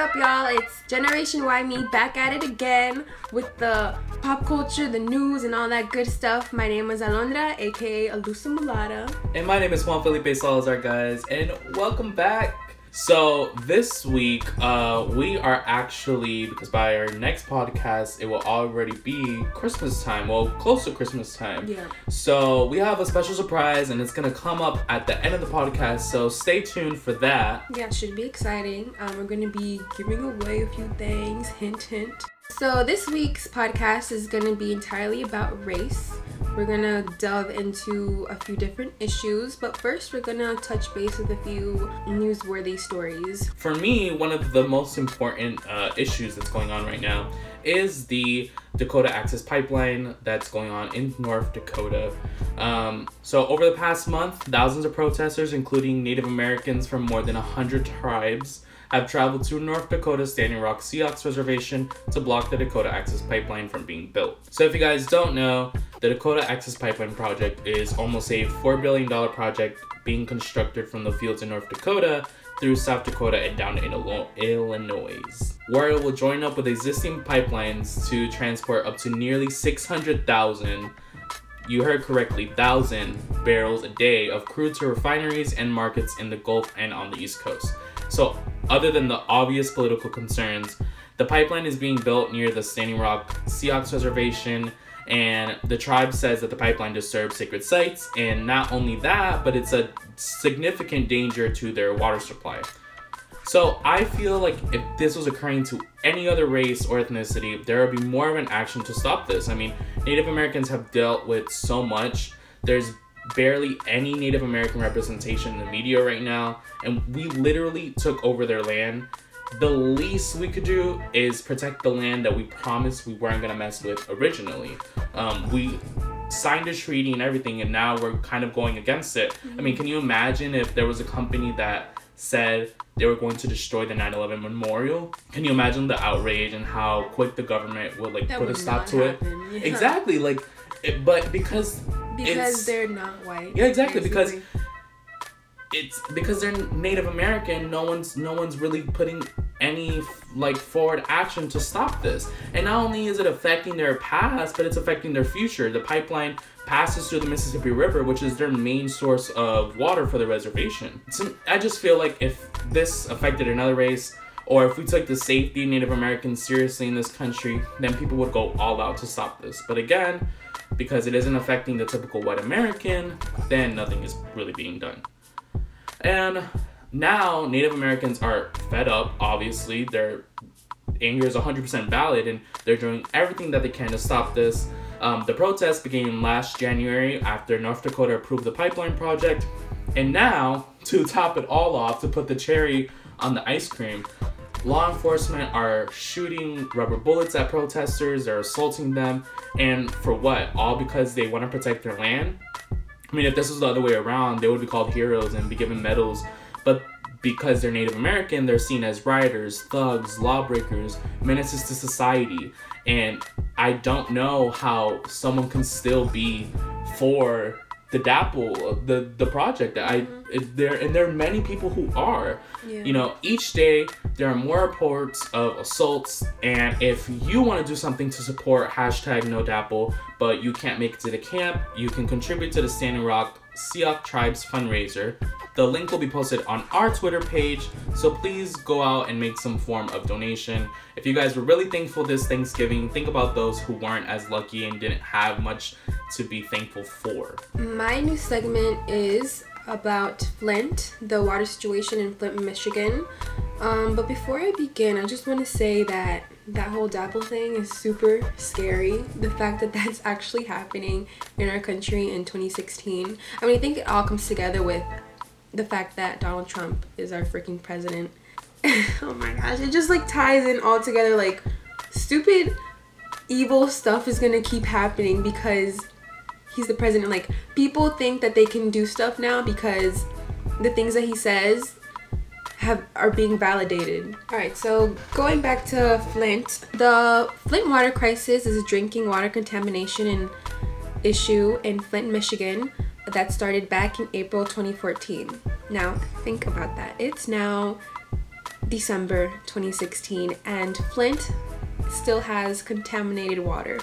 up, y'all? It's Generation Y Me back at it again with the pop culture, the news, and all that good stuff. My name is Alondra, aka Alusa Mulata. And my name is Juan Felipe Salazar, guys, and welcome back. So this week, uh, we are actually because by our next podcast, it will already be Christmas time. Well, close to Christmas time. Yeah. So we have a special surprise, and it's gonna come up at the end of the podcast. So stay tuned for that. Yeah, it should be exciting. Um, we're going to be giving away a few things. Hint, hint. So, this week's podcast is going to be entirely about race. We're going to delve into a few different issues, but first, we're going to touch base with a few newsworthy stories. For me, one of the most important uh, issues that's going on right now is the Dakota Access Pipeline that's going on in North Dakota. Um, so, over the past month, thousands of protesters, including Native Americans from more than 100 tribes, have traveled to North Dakota's Standing Rock Sioux Reservation to block the Dakota Access Pipeline from being built. So, if you guys don't know, the Dakota Access Pipeline project is almost a $4 billion project being constructed from the fields in North Dakota through South Dakota and down to Illinois, where it will join up with existing pipelines to transport up to nearly 600,000 you heard correctly, thousand barrels a day of crude to refineries and markets in the Gulf and on the East Coast. So, other than the obvious political concerns, the pipeline is being built near the Standing Rock Sioux Reservation, and the tribe says that the pipeline disturbs sacred sites, and not only that, but it's a significant danger to their water supply. So I feel like if this was occurring to any other race or ethnicity, there would be more of an action to stop this. I mean, Native Americans have dealt with so much. There's barely any Native American representation in the media right now, and we literally took over their land. The least we could do is protect the land that we promised we weren't gonna mess with originally. Um, we signed a treaty and everything, and now we're kind of going against it. I mean, can you imagine if there was a company that said they were going to destroy the 9/11 memorial? Can you imagine the outrage and how quick the government would like That put a stop to it? yeah. Exactly, like, it, but because Because they're not white. Yeah, exactly, because- it's because they're Native American, no one's no one's really putting any like forward action to stop this. And not only is it affecting their past, but it's affecting their future. The pipeline passes through the Mississippi River, which is their main source of water for the reservation. So I just feel like if this affected another race, or if we took the safety of Native Americans seriously in this country, then people would go all out to stop this. But again, because it isn't affecting the typical white American, then nothing is really being done. And now Native Americans are fed up, obviously. Their anger is 100% valid and they're doing everything that they can to stop this. Um, the protests began last January after North Dakota approved the pipeline project. And now, to top it all off, to put the cherry on the ice cream, law enforcement are shooting rubber bullets at protesters, they're assaulting them, and for what? All because they want to protect their land? I mean, if this was the other way around, they would be called heroes and be given medals. But because they're Native American, they're seen as rioters, thugs, lawbreakers, menaces to society. And I don't know how someone can still be for the DAPL, the the project. I mm-hmm. there and there are many people who are. Yeah. You know, each day there are more reports of assaults, and if you want to do something to support hashtag No DAPL, but you can't make it to the camp, you can contribute to the Standing Rock Sioux Tribes fundraiser. The link will be posted on our Twitter page, so please go out and make some form of donation. If you guys were really thankful this Thanksgiving, think about those who weren't as lucky and didn't have much to be thankful for. My new segment is about Flint, the water situation in Flint, Michigan. Um, but before I begin, I just want to say that that whole DAPL thing is super scary. The fact that that's actually happening in our country in 2016. I mean, I think it all comes together with the fact that Donald Trump is our freaking president. oh my gosh, it just like ties in all together. Like, stupid, evil stuff is gonna keep happening because he's the president. Like people think that they can do stuff now because the things that he says have are being validated. All right, so going back to Flint, the Flint water crisis is a drinking water contamination and issue in Flint, Michigan that started back in April 2014. Now, think about that. It's now December 2016, and Flint still has contaminated water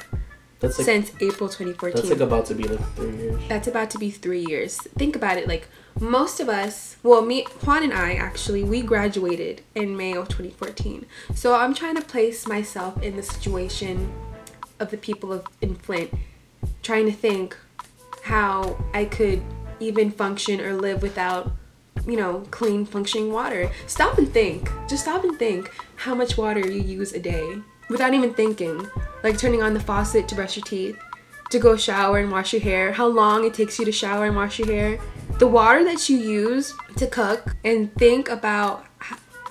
That's like since April 2014. that's like about to be like three years. That's about to be three years. Think about it. Like most of us, well, me, Juan and I actually, we graduated in May of 2014. So I'm trying to place myself in the situation of the people of in Flint, trying to think how I could even function or live without, you know, clean functioning water. Stop and think. Just stop and think how much water you use a day without even thinking. Like turning on the faucet to brush your teeth to go shower and wash your hair, how long it takes you to shower and wash your hair, the water that you use to cook, and think about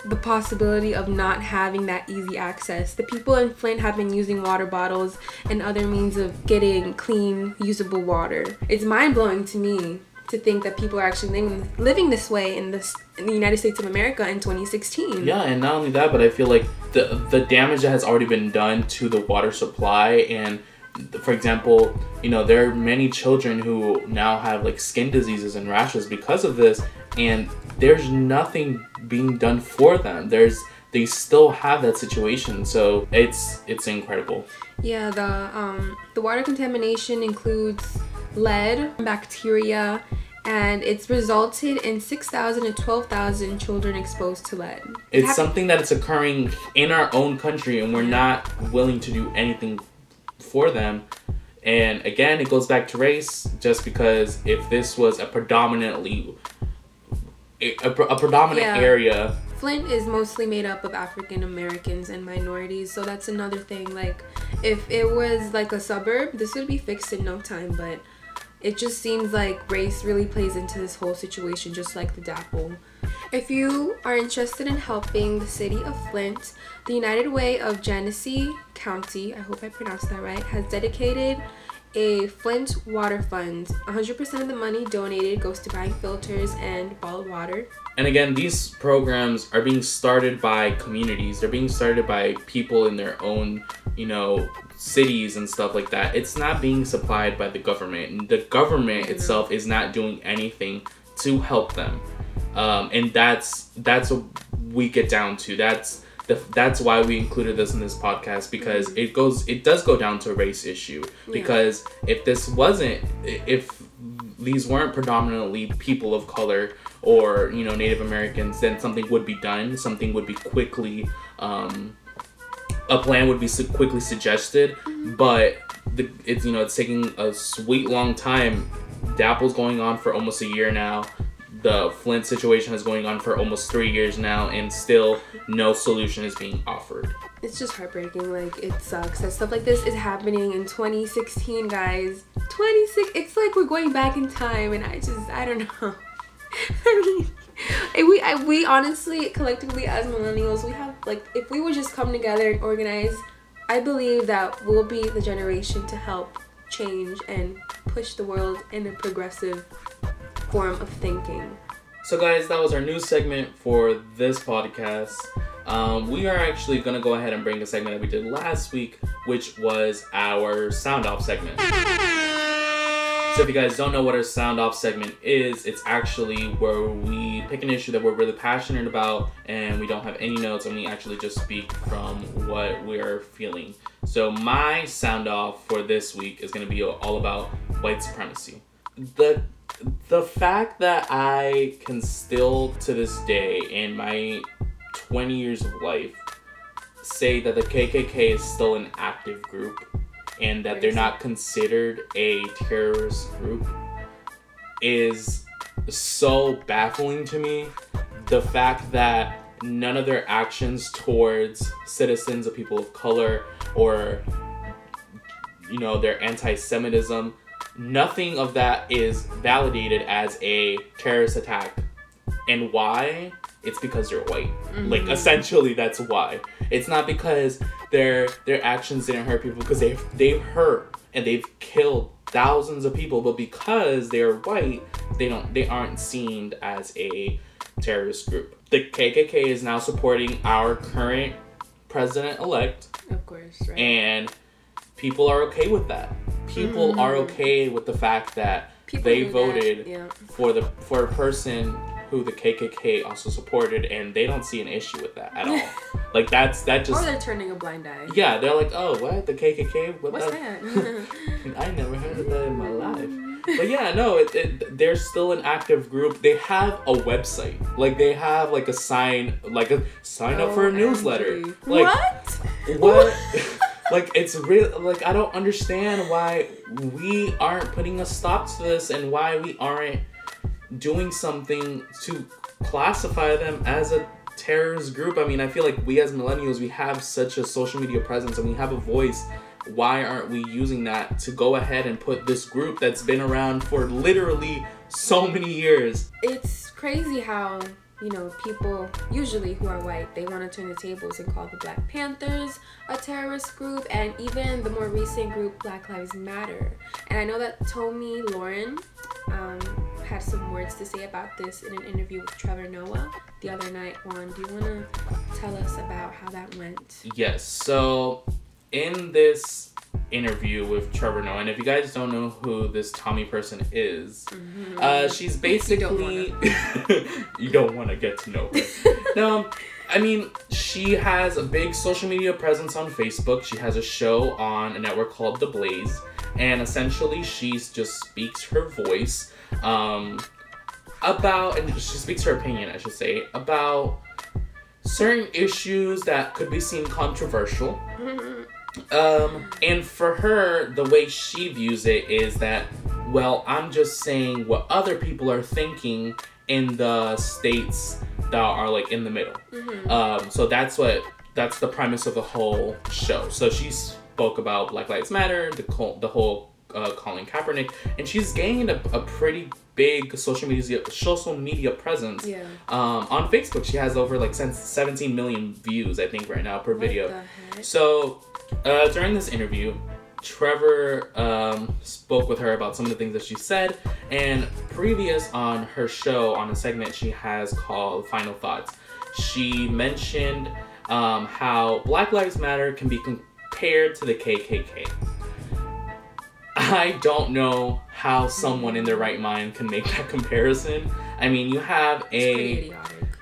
the possibility of not having that easy access. The people in Flint have been using water bottles and other means of getting clean, usable water. It's mind blowing to me to think that people are actually living, living this way in this in the United States of America in 2016. Yeah, and not only that, but I feel like the the damage that has already been done to the water supply and for example, you know, there are many children who now have like skin diseases and rashes because of this and there's nothing being done for them. There's they still have that situation. So it's it's incredible. Yeah, the um, the water contamination includes lead, bacteria, and it's resulted in 6,000 to 12,000 children exposed to lead. It's Happy- something that is occurring in our own country and we're not willing to do anything for them. And again, it goes back to race just because if this was a predominantly a, a, a predominant Yeah. area, Flint is mostly made up of African Americans and minorities, so that's another thing. Like, if it was like a suburb, this would be fixed in no time, but it just seems like race really plays into this whole situation, just like the DAPL. If you are interested in helping the city of Flint, the United Way of Genesee County, I hope I pronounced that right, has dedicated a Flint water fund. 100% of the money donated goes to buying filters and bottled water. and again, these programs are being started by communities. They're being started by people in their own, you know, cities and stuff like that. It's not being supplied by the government. The government itself is not doing anything to help them. Um, and that's that's what we get down to. That's the, that's why we included this in this podcast because it goes it does go down to a race issue because if this wasn't if these weren't predominantly people of color or you know Native Americans then something would be done something would be quickly um, a plan would be quickly suggested but the, it's you know it's taking a sweet long time DAPL's going on for almost a year now the Flint situation is going on for almost three years now, and still no solution is being offered. It's just heartbreaking. Like it sucks that stuff like this is happening in 2016, guys. 26. It's like we're going back in time, and I just I don't know. I mean, and we I, we honestly collectively as millennials we have like if we would just come together and organize, I believe that we'll be the generation to help change and push the world in a progressive form of thinking. So, guys, that was our new segment for this podcast. Um, we are actually going to go ahead and bring a segment that we did last week, which was our sound off segment. So, if you guys don't know what our sound off segment is, it's actually where we pick an issue that we're really passionate about and we don't have any notes and we actually just speak from what we're feeling. So, my sound off for this week is going to be all about white supremacy. The the fact that I can still to this day in my 20 years of life say that the KKK is still an active group and that they're not considered a terrorist group is so baffling to me. The fact that none of their actions towards citizens of people of color or you know their anti-Semitism nothing of that is validated as a terrorist attack. And why? It's because you're white. Like mm-hmm. essentially that's why. It's not because their their actions didn't hurt people because they've they've hurt and they've killed thousands of people, but because they're white, they don't they aren't seen as a terrorist group. The KKK is now supporting our current president elect Of course, right? and people are okay with that. People mm. are okay with the fact that People they knew that, voted yeah. for the for a person who the KKK also supported, and they don't see an issue with that at all. like that's that just. Or they're turning a blind eye. Yeah, they're like, oh, what the KKK? What What's that? that? I never heard of that in my life. But yeah, no, it, it, they're still an active group. They have a website. Like they have like a sign, like a sign up for a OMG. newsletter. Like what? what? like it's real. Like I don't understand why we aren't putting a stop to this and why we aren't doing something to classify them as a terrorist group. I mean, I feel like we as millennials, we have such a social media presence and we have a voice. Why aren't we using that to go ahead and put this group that's been around for literally so many years? It's crazy how, you know, people usually who are white, they want to turn the tables and call the Black Panthers a terrorist group and even the more recent group Black Lives Matter. And I know that Tomi Lahren um, had some words to say about this in an interview with Trevor Noah the other night. Juan, do you want to tell us about how that went? Yes. So, in this interview with Trevor Noah, and if you guys don't know who this Tomi person is, uh, she's basically you don't want to get to know her. no, I mean she has a big social media presence on Facebook. She has a show on a network called The Blaze, and essentially she just speaks her voice um, about, and she speaks her opinion, I should say, about certain issues that could be seen controversial. Um, and for her, the way she views it is that, well, I'm just saying what other people are thinking in the states that are like in the middle. Um, so that's what that's the premise of the whole show. So she spoke about Black Lives Matter, the col- the whole uh, Colin Kaepernick, and she's gained a, a pretty big social media social media presence. Yeah. Um, on Facebook, she has over like 17 million views, I think, right now per video. What the heck? So, uh, during this interview, Trevor um, spoke with her about some of the things that she said, and previous on her show, on a segment she has called Final Thoughts, she mentioned um, how Black Lives Matter can be compared to the KKK. I don't know how someone in their right mind can make that comparison. I mean, you have a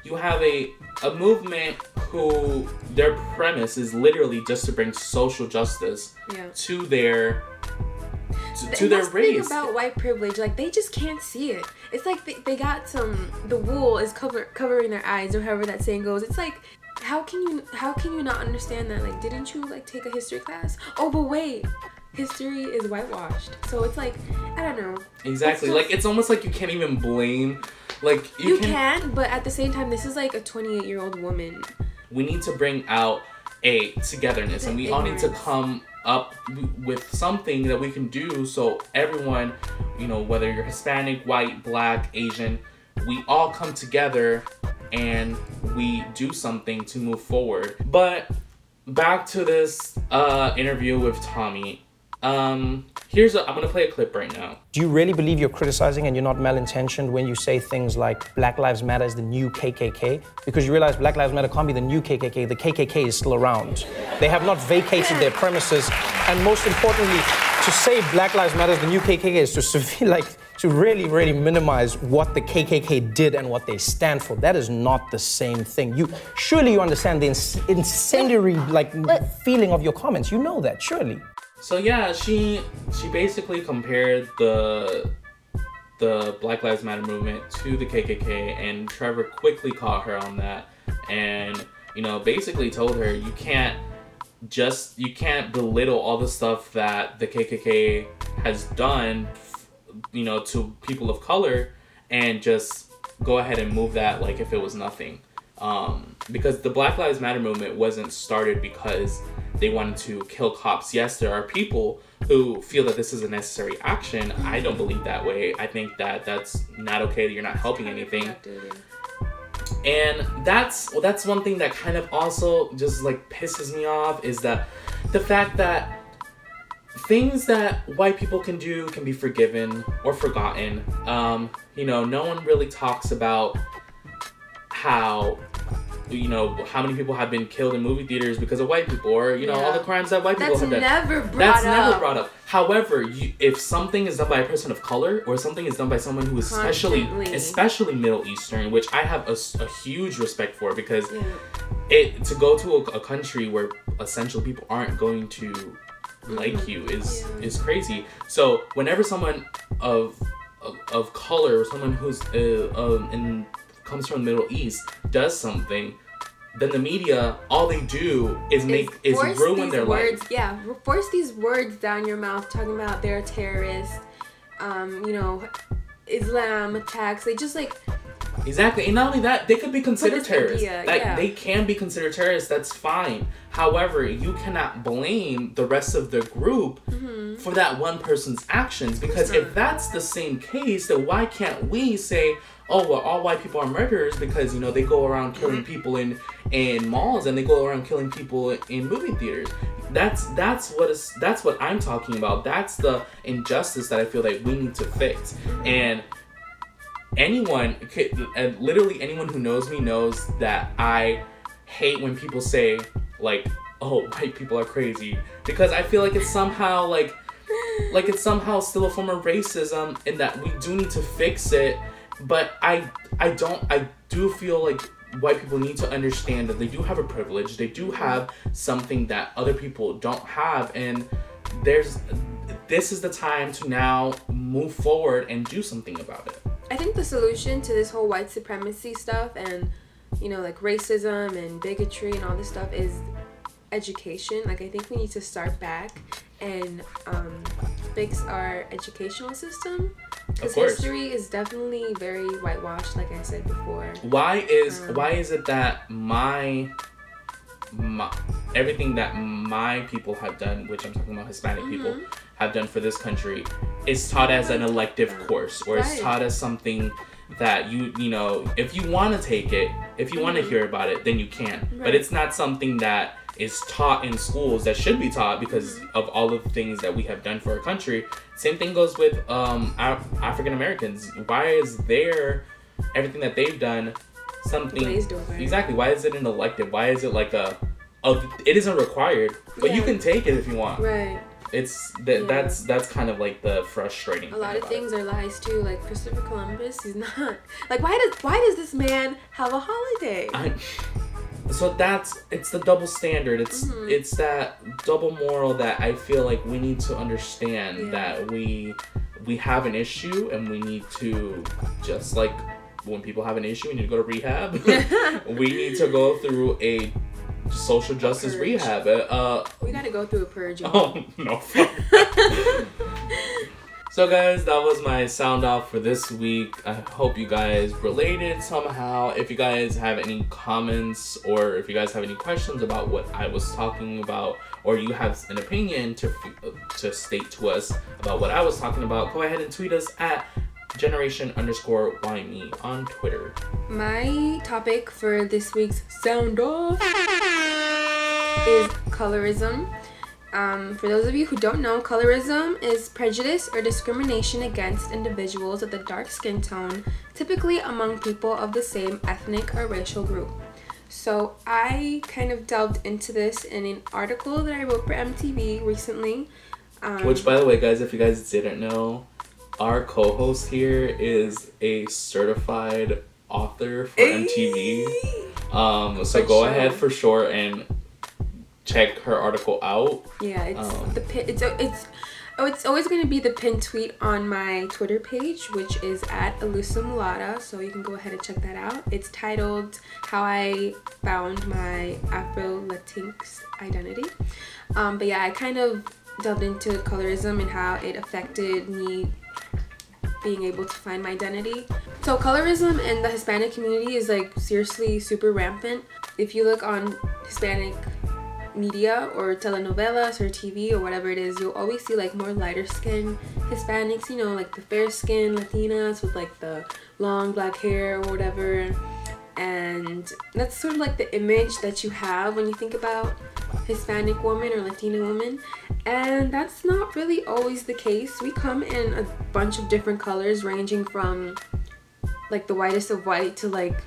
you have a a movement who their premise is literally just to bring social justice Yeah. to their to, to their that's the thing race. about white privilege, like they just can't see it. It's like they, they got some the wool is cover covering their eyes or however that saying goes. It's like how can you how can you not understand that? Like didn't you like take a history class? Oh, but wait. History is whitewashed. So it's like I don't know. exactly. It's Like it's almost like you can't even blame like you, You, can, can, but at the same time this is like a 28-year-old woman. We need to bring out a togetherness and we all need to come up with something that we can do so everyone you know whether you're hispanic white black asian we all come together and we do something to move forward. But back to this uh interview with tomi um here's a i'm gonna play a clip right now Do you really believe you're criticizing and you're not malintentioned when you say things like Black Lives Matter is the new KKK? Because you realize Black Lives Matter can't be the new KKK. The KKK is still around. They have not vacated their premises. And most importantly, to say Black Lives Matter is the new KKK is to severe, like to really, really minimize what the KKK did and what they stand for. That is not the same thing. You surely you understand the ins- incendiary like feeling of your comments. You know that surely. So yeah, she she basically compared the the Black Lives Matter movement to the KKK, and Trevor quickly caught her on that, and you know basically told her you can't just you can't belittle all the stuff that the KKK has done, you know, to people of color, and just go ahead and move that like if it was nothing. Um, because the Black Lives Matter movement wasn't started because they wanted to kill cops. Yes, there are people who feel that this is a necessary action. I don't believe that way. I think that that's not okay. That you're not helping anything and that's well that's one thing that kind of also just like pisses me off is that the fact that things that white people can do can be forgiven or forgotten um you know no one really talks about how you know how many people have been killed in movie theaters because of white people or you know all the crimes that white people That's have done never brought that's up. never brought up However, you, if something is done by a person of color or something is done by someone who is especially especially Middle Eastern, which I have a huge respect for because Yeah. it to go to a, a country where essentially people aren't going to like you is Mm-hmm. Yeah. is crazy. So whenever someone of of, of color or someone who's uh, um, in comes from the Middle East does something, then the media all they do is make is force ruin their words, life. Yeah, force these words down your mouth, talking about they're terrorists. Um, you know, Islam attacks. They just like Exactly, and not only that, they could be considered terrorists. idea, that yeah. they can be considered terrorists. That's fine. However, you cannot blame the rest of the group Mm-hmm. for that one person's actions because if that's the same case, then why can't we say, "Oh, well, all white people are murderers because you know they go around killing Mm-hmm. people in in malls and they go around killing people in movie theaters." That's that's what is that's what I'm talking about. That's the injustice that I feel like we need to fix and anyone and literally anyone who knows me knows that I hate when people say like oh white people are crazy. Because I feel like it's somehow like like it's somehow still a form of racism and that we do need to fix it. But I I don't I do feel like white people need to understand that they do have a privilege. They do have something that other people don't have. And there's this is the time to now move forward and do something about it I think the solution to this whole white supremacy stuff and you know like racism and bigotry and all this stuff is education. Like I think we need to start back and um, fix our educational system because history is definitely very whitewashed. Like I said before. why is Um, why is it that my my everything that my people have done which i'm talking about hispanic people Mm-hmm. have done for this country is taught as an elective course or it's taught as something that you you know if you want to take it if you want to hear about it then you can but Mm-hmm. It's not something that is taught in schools that should be taught because Mm-hmm. of all of the things that we have done for our country same thing goes with um Af- african americans why is there everything that they've done something exactly why is it an elective why is it like a oh it isn't required but you can take it if you want Right. it's that Yeah. that's that's kind of like the frustrating A lot of about it. things are lies too. Like Christopher Columbus is not like why does why does this man have a holiday? I, so that's it's the double standard it's Mm-hmm. it's that double moral that i feel like we need to understand Yeah. that we we have an issue and we need to just like when people have an issue we need to go to rehab we need to go through a social justice Purge. rehab uh we gotta go through a purge. Oh no. so guys, that was my sound off for this week. I hope you guys related somehow. If you guys have any comments or if you guys have any questions about what I was talking about or you have an opinion to to state to us about what I was talking about, go ahead and tweet us at generation underscore why me on Twitter. My topic for this week's sound off is colorism. Um, for those of you who don't know, colorism is prejudice or discrimination against individuals of the dark skin tone, typically among people of the same ethnic or racial group. So I kind of delved into this in an article that I wrote for MTV recently. Um, Which, by the way, guys, if you guys didn't know, our co-host here is a certified author for MTV. Um, so For go sure. ahead for sure and check her article out. Yeah, it's Um, the pin. It's it's oh, it's always gonna be the pin tweet on my Twitter page, which is at Elusa Mulata. So you can go ahead and check that out. It's titled "How I Found My Afro Latinx Identity." Um, but yeah, I kind of delved into colorism and how it affected me being able to find my identity. So colorism in the Hispanic community is like seriously super rampant. If you look on Hispanic media or telenovelas or TV or whatever it is, you'll always see like more lighter skin Hispanics, you know, like the fair skin Latinas with like the long black hair or whatever. And that's sort of like the image that you have when you think about Hispanic woman or Latina woman. And that's not really always the case. We come in a bunch of different colors, ranging from like the whitest of white to like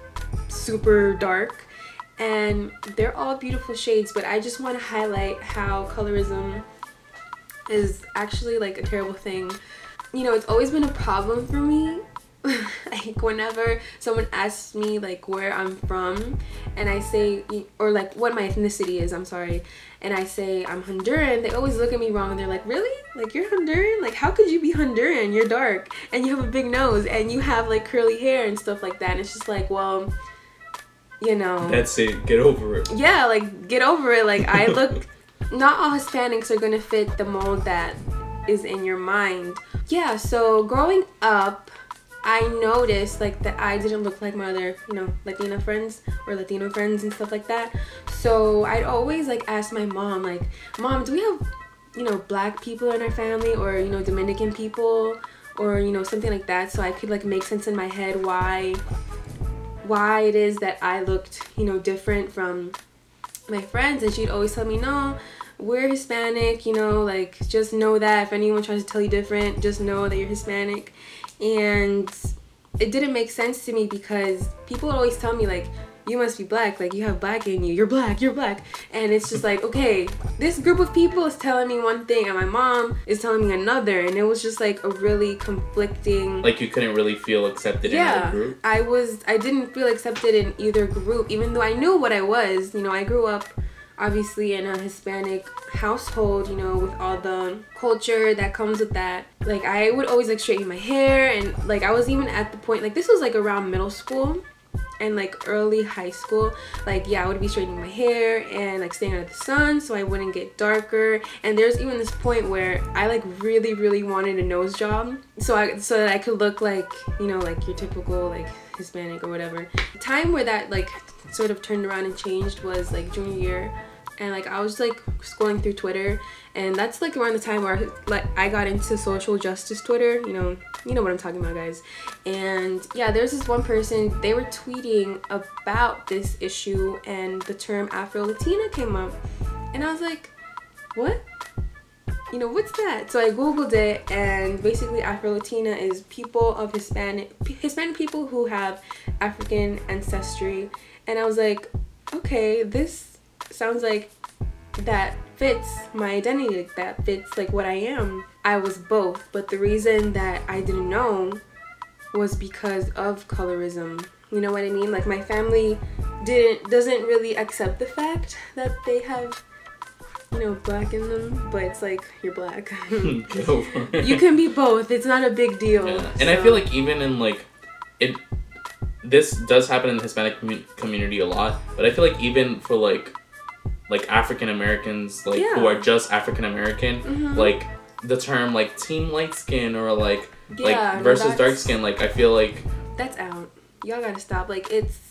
super dark. And they're all beautiful shades, but I just want to highlight how colorism is actually like a terrible thing. You know, it's always been a problem for me. like whenever someone asks me like where I'm from and I say or like what my ethnicity is, I'm sorry, and I say I'm Honduran, they always look at me wrong and they're like, "Really? Like you're Honduran? Like how could you be Honduran? You're dark and you have a big nose and you have like curly hair and stuff like that." And it's just like, "Well, you know, that's it. Get over it." Yeah, like get over it. Like I look not all Hispanics are gonna fit the mold that is in your mind. Yeah, so growing up, I noticed like that I didn't look like my other, you know, Latina friends or Latino friends and stuff like that. So I'd always like ask my mom, like, Mom, do we have, you know, black people in our family or, you know, Dominican people or, you know, something like that so I could like make sense in my head why why it is that I looked, you know, different from my friends and she'd always tell me, No, we're Hispanic, you know, like just know that if anyone tries to tell you different, just know that you're Hispanic. And it didn't make sense to me because people always tell me like you must be black, like you have black in you, you're black, you're black. And it's just like, okay, this group of people is telling me one thing and my mom is telling me another. And it was just like a really conflicting. Like you couldn't really feel accepted yeah, in either group? I was, I didn't feel accepted in either group, even though I knew what I was. You know, I grew up obviously in a Hispanic household, you know, with all the culture that comes with that. Like I would always like straighten my hair and like I was even at the point like this was like around middle school and like early high school like yeah i would be straightening my hair and like staying under the sun so i wouldn't get darker and there's even this point where i like really really wanted a nose job so i so that i could look like you know like your typical like hispanic or whatever the time where that like sort of turned around and changed was like junior year and like I was like scrolling through Twitter and that's like around the time where like I got into social justice Twitter, you know, you know what I'm talking about guys. And yeah, there's this one person, they were tweeting about this issue and the term Afro Latina came up. And I was like, "What?" You know, what's that? So I googled it and basically Afro Latina is people of Hispanic Hispanic people who have African ancestry. And I was like, "Okay, this sounds like that fits my identity, that fits like what I am. I was both, but the reason that I didn't know was because of colorism. You know what I mean? Like my family didn't doesn't really accept the fact that they have you know black in them, but it's like you're black. you can be both. It's not a big deal. Yeah. And so. I feel like even in like it this does happen in the Hispanic community a lot, but I feel like even for like like African Americans, like yeah. who are just African American, mm-hmm. like the term like team light skin or like yeah, like versus no, dark skin, like I feel like that's out. Y'all gotta stop. Like it's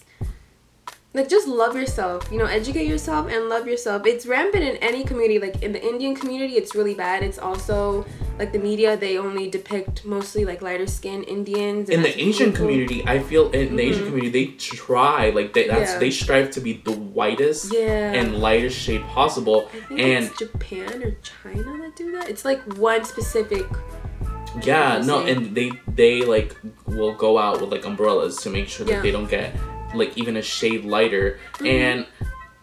like just love yourself you know educate yourself and love yourself it's rampant in any community like in the indian community it's really bad it's also like the media they only depict mostly like lighter skin indians in the asian people. community i feel in mm-hmm. the asian mm-hmm. community they try like they that's yeah. they strive to be the whitest yeah. and lightest shade possible and japan or china that do that it's like one specific yeah no and they they like will go out with like umbrellas to make sure that yeah. they don't get like even a shade lighter. Mm-hmm. And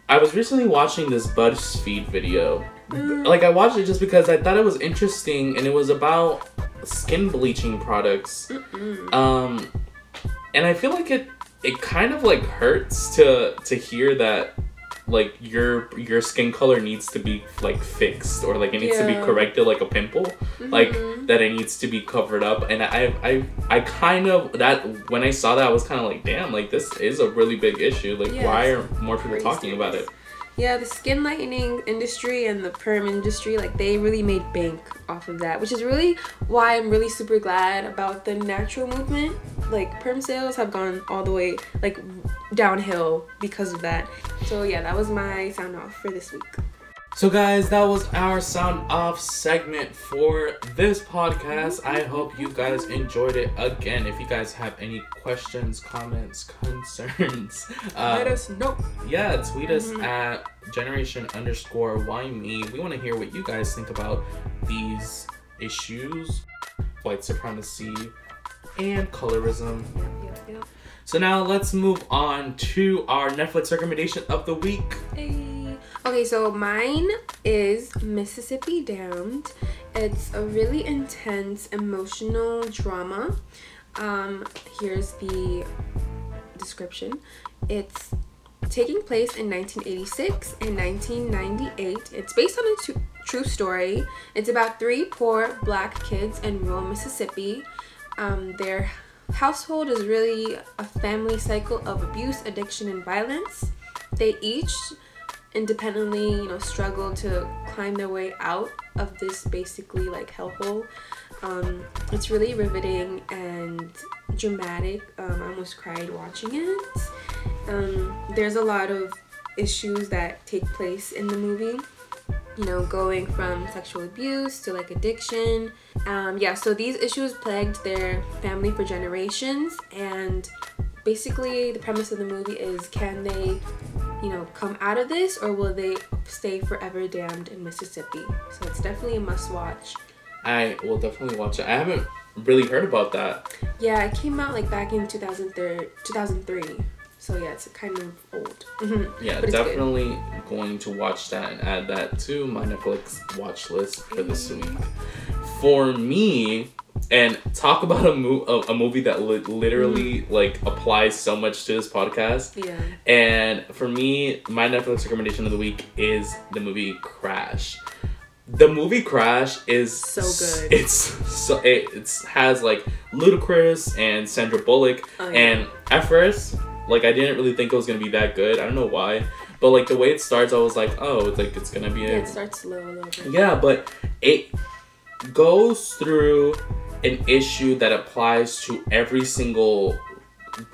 I was recently watching this BuzzFeed video. Mm-hmm. Like I watched it just because I thought it was interesting and it was about skin bleaching products. Mm-mm. Um and I feel like it it kind of like hurts to to hear that like your your skin color needs to be like fixed or like it needs yeah. to be corrected like a pimple mm-hmm. like that it needs to be covered up and i i i kind of that when i saw that i was kind of like damn like this is a really big issue like yes. why are more people talking about it yeah, the skin lightening industry and the perm industry, like they really made bank off of that, which is really why I'm really super glad about the natural movement. Like perm sales have gone all the way like downhill because of that. So yeah, that was my sound off for this week. So, guys, that was our sound off segment for this podcast. I hope you guys enjoyed it. Again, if you guys have any questions, comments, concerns, uh, let us know. Yeah, tweet us mm-hmm. at generation underscore why me. We want to hear what you guys think about these issues, white supremacy, and colorism. Yep, yep, yep. So now let's move on to our Netflix recommendation of the week. Hey. Okay, so mine is Mississippi Damned, It's a really intense emotional drama. Um, here's the description. It's taking place in 1986 and 1998. It's based on a t- true story. It's about three poor black kids in rural Mississippi. Um, their household is really a family cycle of abuse, addiction, and violence. They each independently, you know, struggle to climb their way out of this basically like hellhole. Um, it's really riveting and dramatic. Um, I almost cried watching it. Um, there's a lot of issues that take place in the movie. You know, going from sexual abuse to like addiction. Um, yeah, so these issues plagued their family for generations, and basically the premise of the movie is can they you know come out of this or will they stay forever damned in mississippi so it's definitely a must watch I will definitely watch it. I haven't really heard about that. yeah it came out like back in 2003 2003 so yeah it's kind of old Mhm. Yeah, But it's good. definitely going to watch that and add that to my Netflix watch list for this week. For me, and talk about a, mo- a, a movie that li- literally mm-hmm. like applies so much to this podcast. yeah And for me, my Netflix recommendation of the week is the movie Crash. The movie Crash is So good. It's so it it's, has like Ludacris and Sandra Bullock, Oh, yeah. and at first, like I didn't really think it was gonna be that good. I don't know why, but like the way it starts, I was like, oh, it's like it's gonna be yeah it starts slow a little bit yeah, but it goes through an issue that applies to every single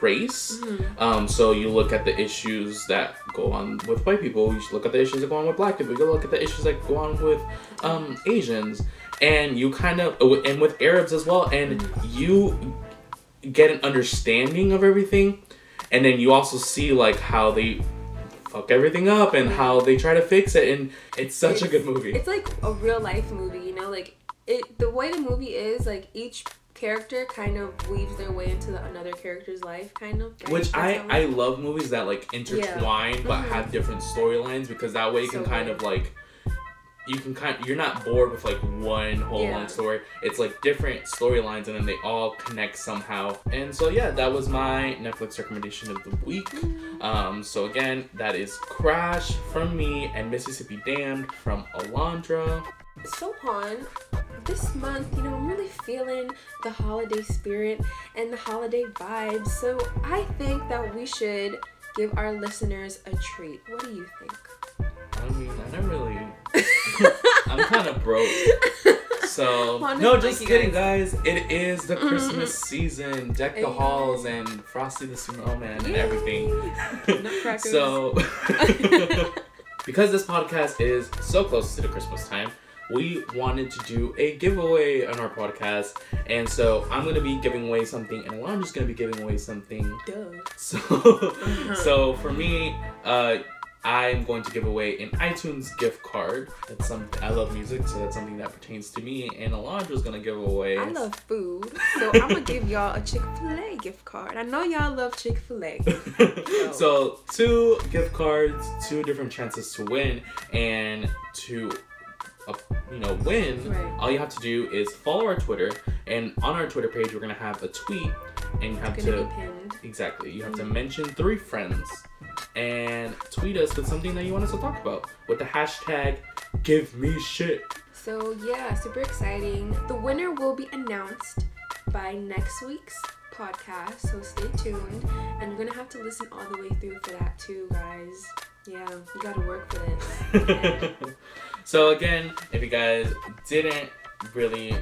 race. Um, so you look at the issues that go on with white people. You look at the issues that go on with black people. You look at the issues that go on with um, Asians, and you kind of and with Arabs as well. And you get an understanding of everything, and then you also see like how they fuck everything up and how they try to fix it. And it's such a good movie. it's like a real life movie you know like it the way the movie is like each character kind of weaves their way into the, another character's life kind of Which I I love movies that like intertwine but Mhm. have different storylines because that way you can So kind good. of like you can kind you're not bored with like one whole Yeah. long story. It's like different storylines and then they all connect somehow. And so yeah, that was my Netflix recommendation of the week. Mm-hmm. Um, so again, that is Crash from me and Mississippi Damned from Alondra. So Han, this month, you know, I'm really feeling the holiday spirit and the holiday vibes. So I think that we should give our listeners a treat. What do you think? I mean, I don't really. I'm kind of broke. So no, just kidding, guys. It is the mm-hmm. Christmas season. Deck the halls and Frosty the Snowman and everything. So, because this podcast is so close to the Christmas time, we wanted to do a giveaway on our podcast, and so I'm gonna be giving away something, and I'm just gonna be giving away something. Duh. So, so for me, uh, I'm going to give away an iTunes gift card. That's something I love music, so that's something that pertains to me. And Alondra's gonna give away. I love food, so I'm gonna give y'all a Chick Fil A gift card. I know y'all love Chick Fil A. so two gift cards, two different chances to win, and to uh, you know win. Right. All you have to do is follow our Twitter, and on our Twitter page, we're gonna have a tweet, and you have be. Exactly. You have to mention three friends and tweet us with something that you want us to talk about with the hashtag give me shit. So yeah, super exciting. The winner will be announced by next week's podcast, so stay tuned. And you're gonna have to listen all the way through for that too, guys. Yeah, you gotta work for this. So again, if you guys didn't really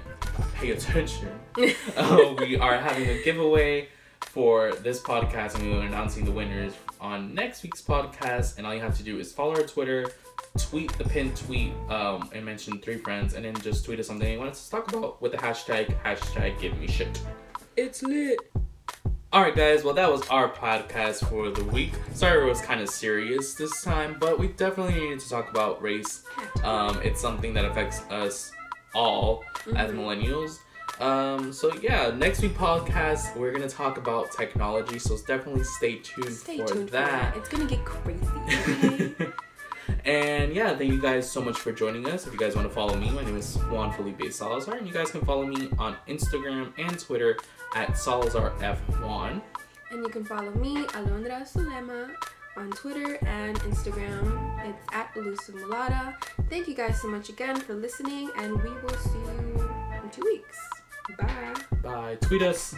pay attention, uh, we are having a giveaway for this podcast and we're announcing the winners on next week's podcast and all you have to do is follow our twitter tweet the pinned tweet um, and mention three friends and then just tweet us something you want us to talk about with the hashtag hashtag give me shit it's lit. All right guys well that was our podcast for the week sorry it was kind of serious this time but we definitely needed to talk about race um, it's something that affects us all as millennials um, so yeah next week podcast we're gonna talk about technology so definitely stay tuned Stay for tuned that for that. It's gonna get crazy. okay? And yeah, thank you guys so much for joining us. If you guys want to follow me, my name is Juan Felipe Salazar, and you guys can follow me on Instagram and Twitter at Salazar F Juan. And you can follow me, Alondra Sulema, on Twitter and Instagram. It's at Elusive Mulata. Thank you guys so much again for listening, and we will see you in two weeks. Bye. Bye. Tweet us.